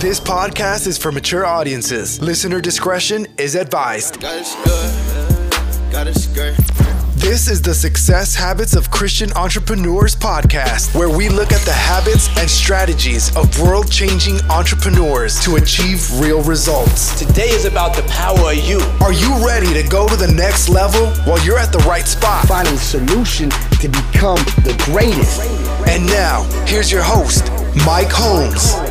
This podcast is for mature audiences. Listener discretion is advised. Got it skirt, got it skirt. This is the Success Habits of Christian Entrepreneurs podcast, where we look at the habits and strategies of world changing entrepreneurs to achieve real results. Today is about the power of you. Are you ready to go to the next level while you're at the right spot? finding solution to become the greatest. And now, here's your host, Mike Holmes.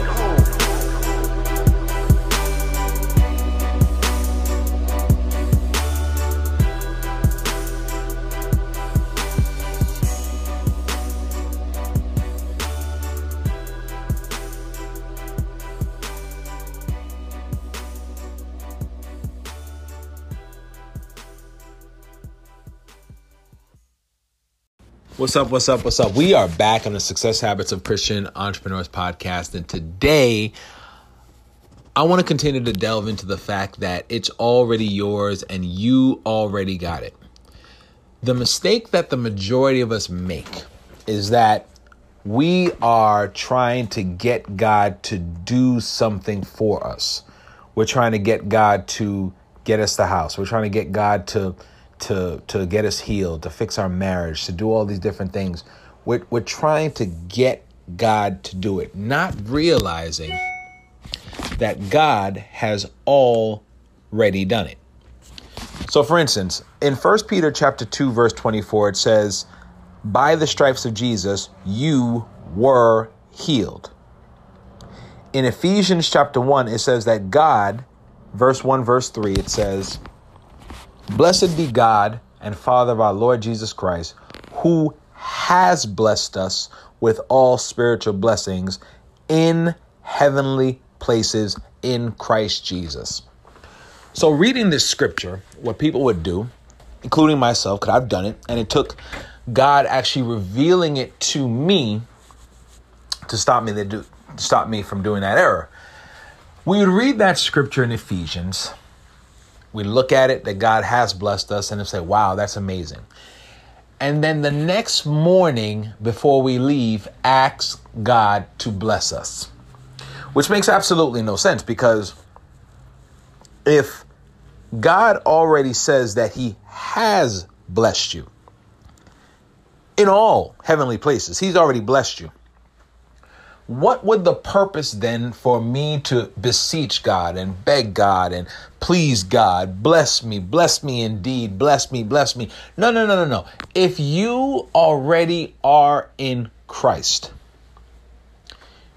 What's up? What's up? What's up? We are back on the Success Habits of Christian Entrepreneurs podcast. And today, I want to continue to delve into the fact that it's already yours and you already got it. The mistake that the majority of us make is that we are trying to get God to do something for us. We're trying to get God to get us the house. We're trying to get God to to to get us healed, to fix our marriage, to do all these different things. We're we're trying to get God to do it, not realizing that God has already done it. So for instance, in 1 Peter chapter 2 verse 24 it says, "By the stripes of Jesus you were healed." In Ephesians chapter 1 it says that God verse 1 verse 3 it says, Blessed be God and Father of our Lord Jesus Christ, who has blessed us with all spiritual blessings in heavenly places in Christ Jesus. So, reading this scripture, what people would do, including myself, because I've done it, and it took God actually revealing it to me to stop me to do, stop me from doing that error. We would read that scripture in Ephesians we look at it that God has blessed us and say, wow, that's amazing. And then the next morning before we leave, ask God to bless us, which makes absolutely no sense because if God already says that He has blessed you in all heavenly places, He's already blessed you what would the purpose then for me to beseech God and beg God and please God, bless me, bless me indeed, bless me, bless me? No, no, no, no, no. If you already are in Christ,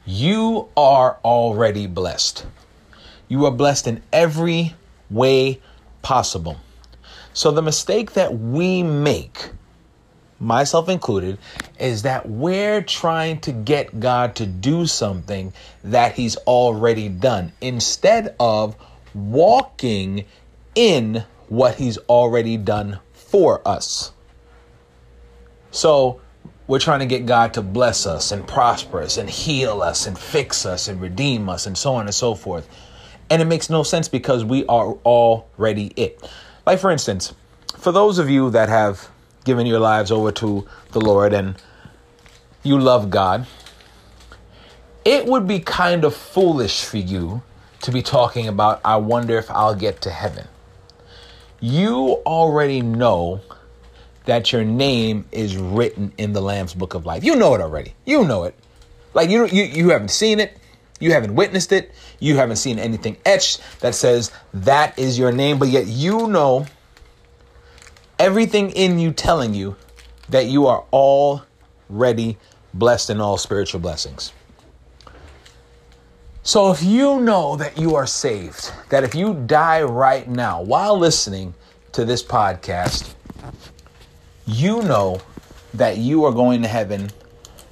you are already blessed. You are blessed in every way possible. So the mistake that we make myself included, is that we're trying to get God to do something that He's already done instead of walking in what He's already done for us. So, we're trying to get God to bless us and prosper us and heal us and fix us and redeem us and so on and so forth. And it makes no sense because we are already it. Like, for instance, for those of you that have given your lives over to the Lord and you love God, it would be kind of foolish for you to be talking about, I wonder if I'll get to heaven. You already know that your name is written in the Lamb's book of life. You know it already. You know it. Like you you you haven't seen it, you haven't witnessed it, you haven't seen anything etched that says that is your name, but yet you know everything in you telling you that you are already blessed in all spiritual blessings. So if you know that you are saved, that if you die right now while listening to this podcast, you know that you are going to heaven.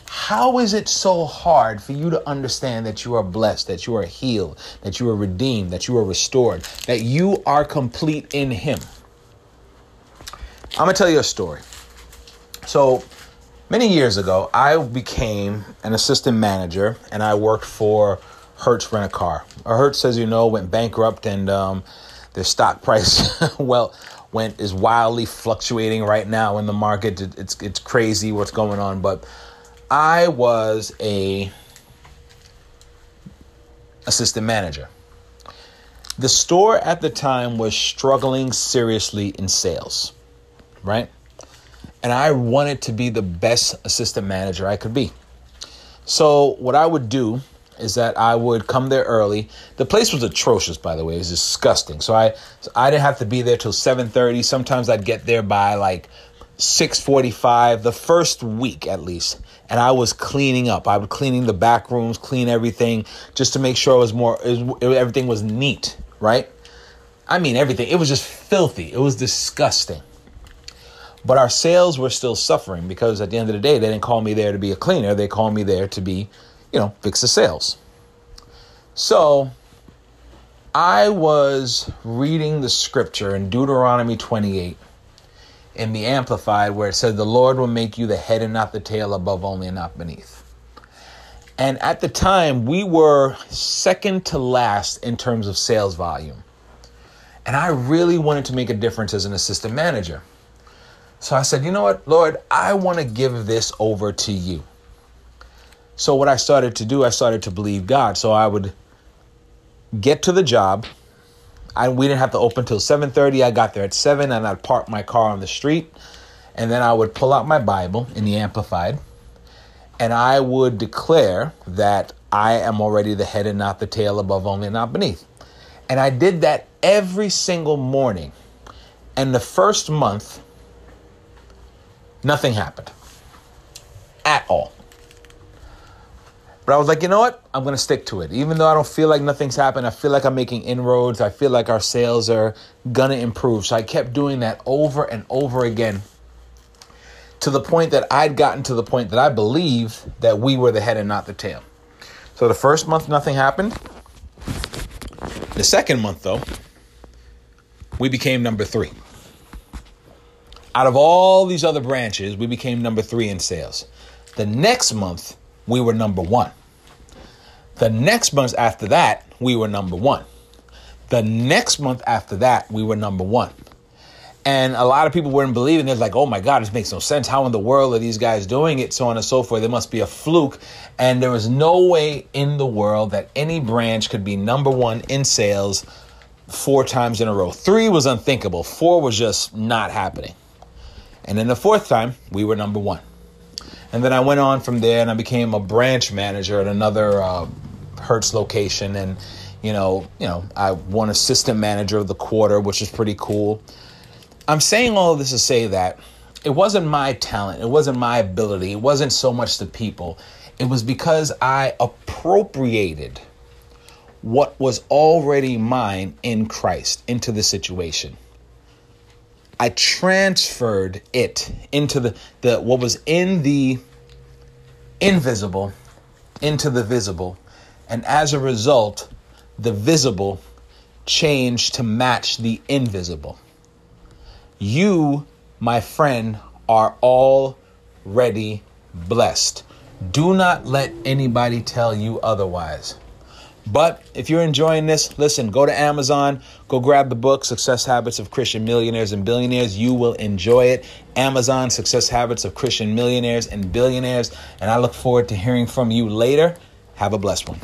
How is it so hard for you to understand that you are blessed, that you are healed, that you are redeemed, that you are restored, that you are complete in Him? I'm gonna tell you a story. So many years ago, I became an assistant manager, and I worked for Hertz Rent a Car. Hertz, as you know, went bankrupt, and um, their stock price well went is wildly fluctuating right now in the market. It, it's it's crazy what's going on, but I was a assistant manager. The store at the time was struggling seriously in sales, right? And I wanted to be the best assistant manager I could be. So, what I would do is that I would come there early. The place was atrocious, by the way. It was disgusting. So I I didn't have to be there till 7:30. Sometimes I'd get there by like 6:45 the first week at least. And I was cleaning up. I was cleaning the back rooms, clean everything just to make sure it was more it was, everything was neat, right? I mean everything. It was just filthy. It was disgusting. But our sales were still suffering because at the end of the day, they didn't call me there to be a cleaner. They called me there to be you know, fix the sales. So I was reading the scripture in Deuteronomy 28 in the Amplified where it said, The Lord will make you the head and not the tail, above only and not beneath. And at the time, we were second to last in terms of sales volume. And I really wanted to make a difference as an assistant manager. So I said, You know what, Lord, I want to give this over to you. So what I started to do, I started to believe God. So I would get to the job. I we didn't have to open till 7:30. I got there at 7 and I'd park my car on the street and then I would pull out my Bible in the amplified and I would declare that I am already the head and not the tail, above only and not beneath. And I did that every single morning. And the first month, nothing happened at all. But I was like, you know what? I'm going to stick to it. Even though I don't feel like nothing's happened, I feel like I'm making inroads. I feel like our sales are going to improve. So I kept doing that over and over again to the point that I'd gotten to the point that I believed that we were the head and not the tail. So the first month, nothing happened. The second month, though, we became number three. Out of all these other branches, we became number three in sales. The next month, we were number one. The next month after that, we were number one. The next month after that, we were number one. And a lot of people weren't believing. They're like, oh my God, this makes no sense. How in the world are these guys doing it? So on and so forth. There must be a fluke. And there was no way in the world that any branch could be number one in sales four times in a row. Three was unthinkable, four was just not happening. And then the fourth time, we were number one. And then I went on from there and I became a branch manager at another uh, Hertz location, and you know, you know, I won assistant manager of the quarter, which is pretty cool. I'm saying all of this to say that it wasn't my talent, it wasn't my ability, it wasn't so much the people. It was because I appropriated what was already mine in Christ into the situation. I transferred it into the, the what was in the invisible into the visible and as a result, the visible changed to match the invisible. You, my friend, are already blessed. Do not let anybody tell you otherwise. But if you're enjoying this, listen, go to Amazon, go grab the book, Success Habits of Christian Millionaires and Billionaires. You will enjoy it. Amazon, Success Habits of Christian Millionaires and Billionaires. And I look forward to hearing from you later. Have a blessed one.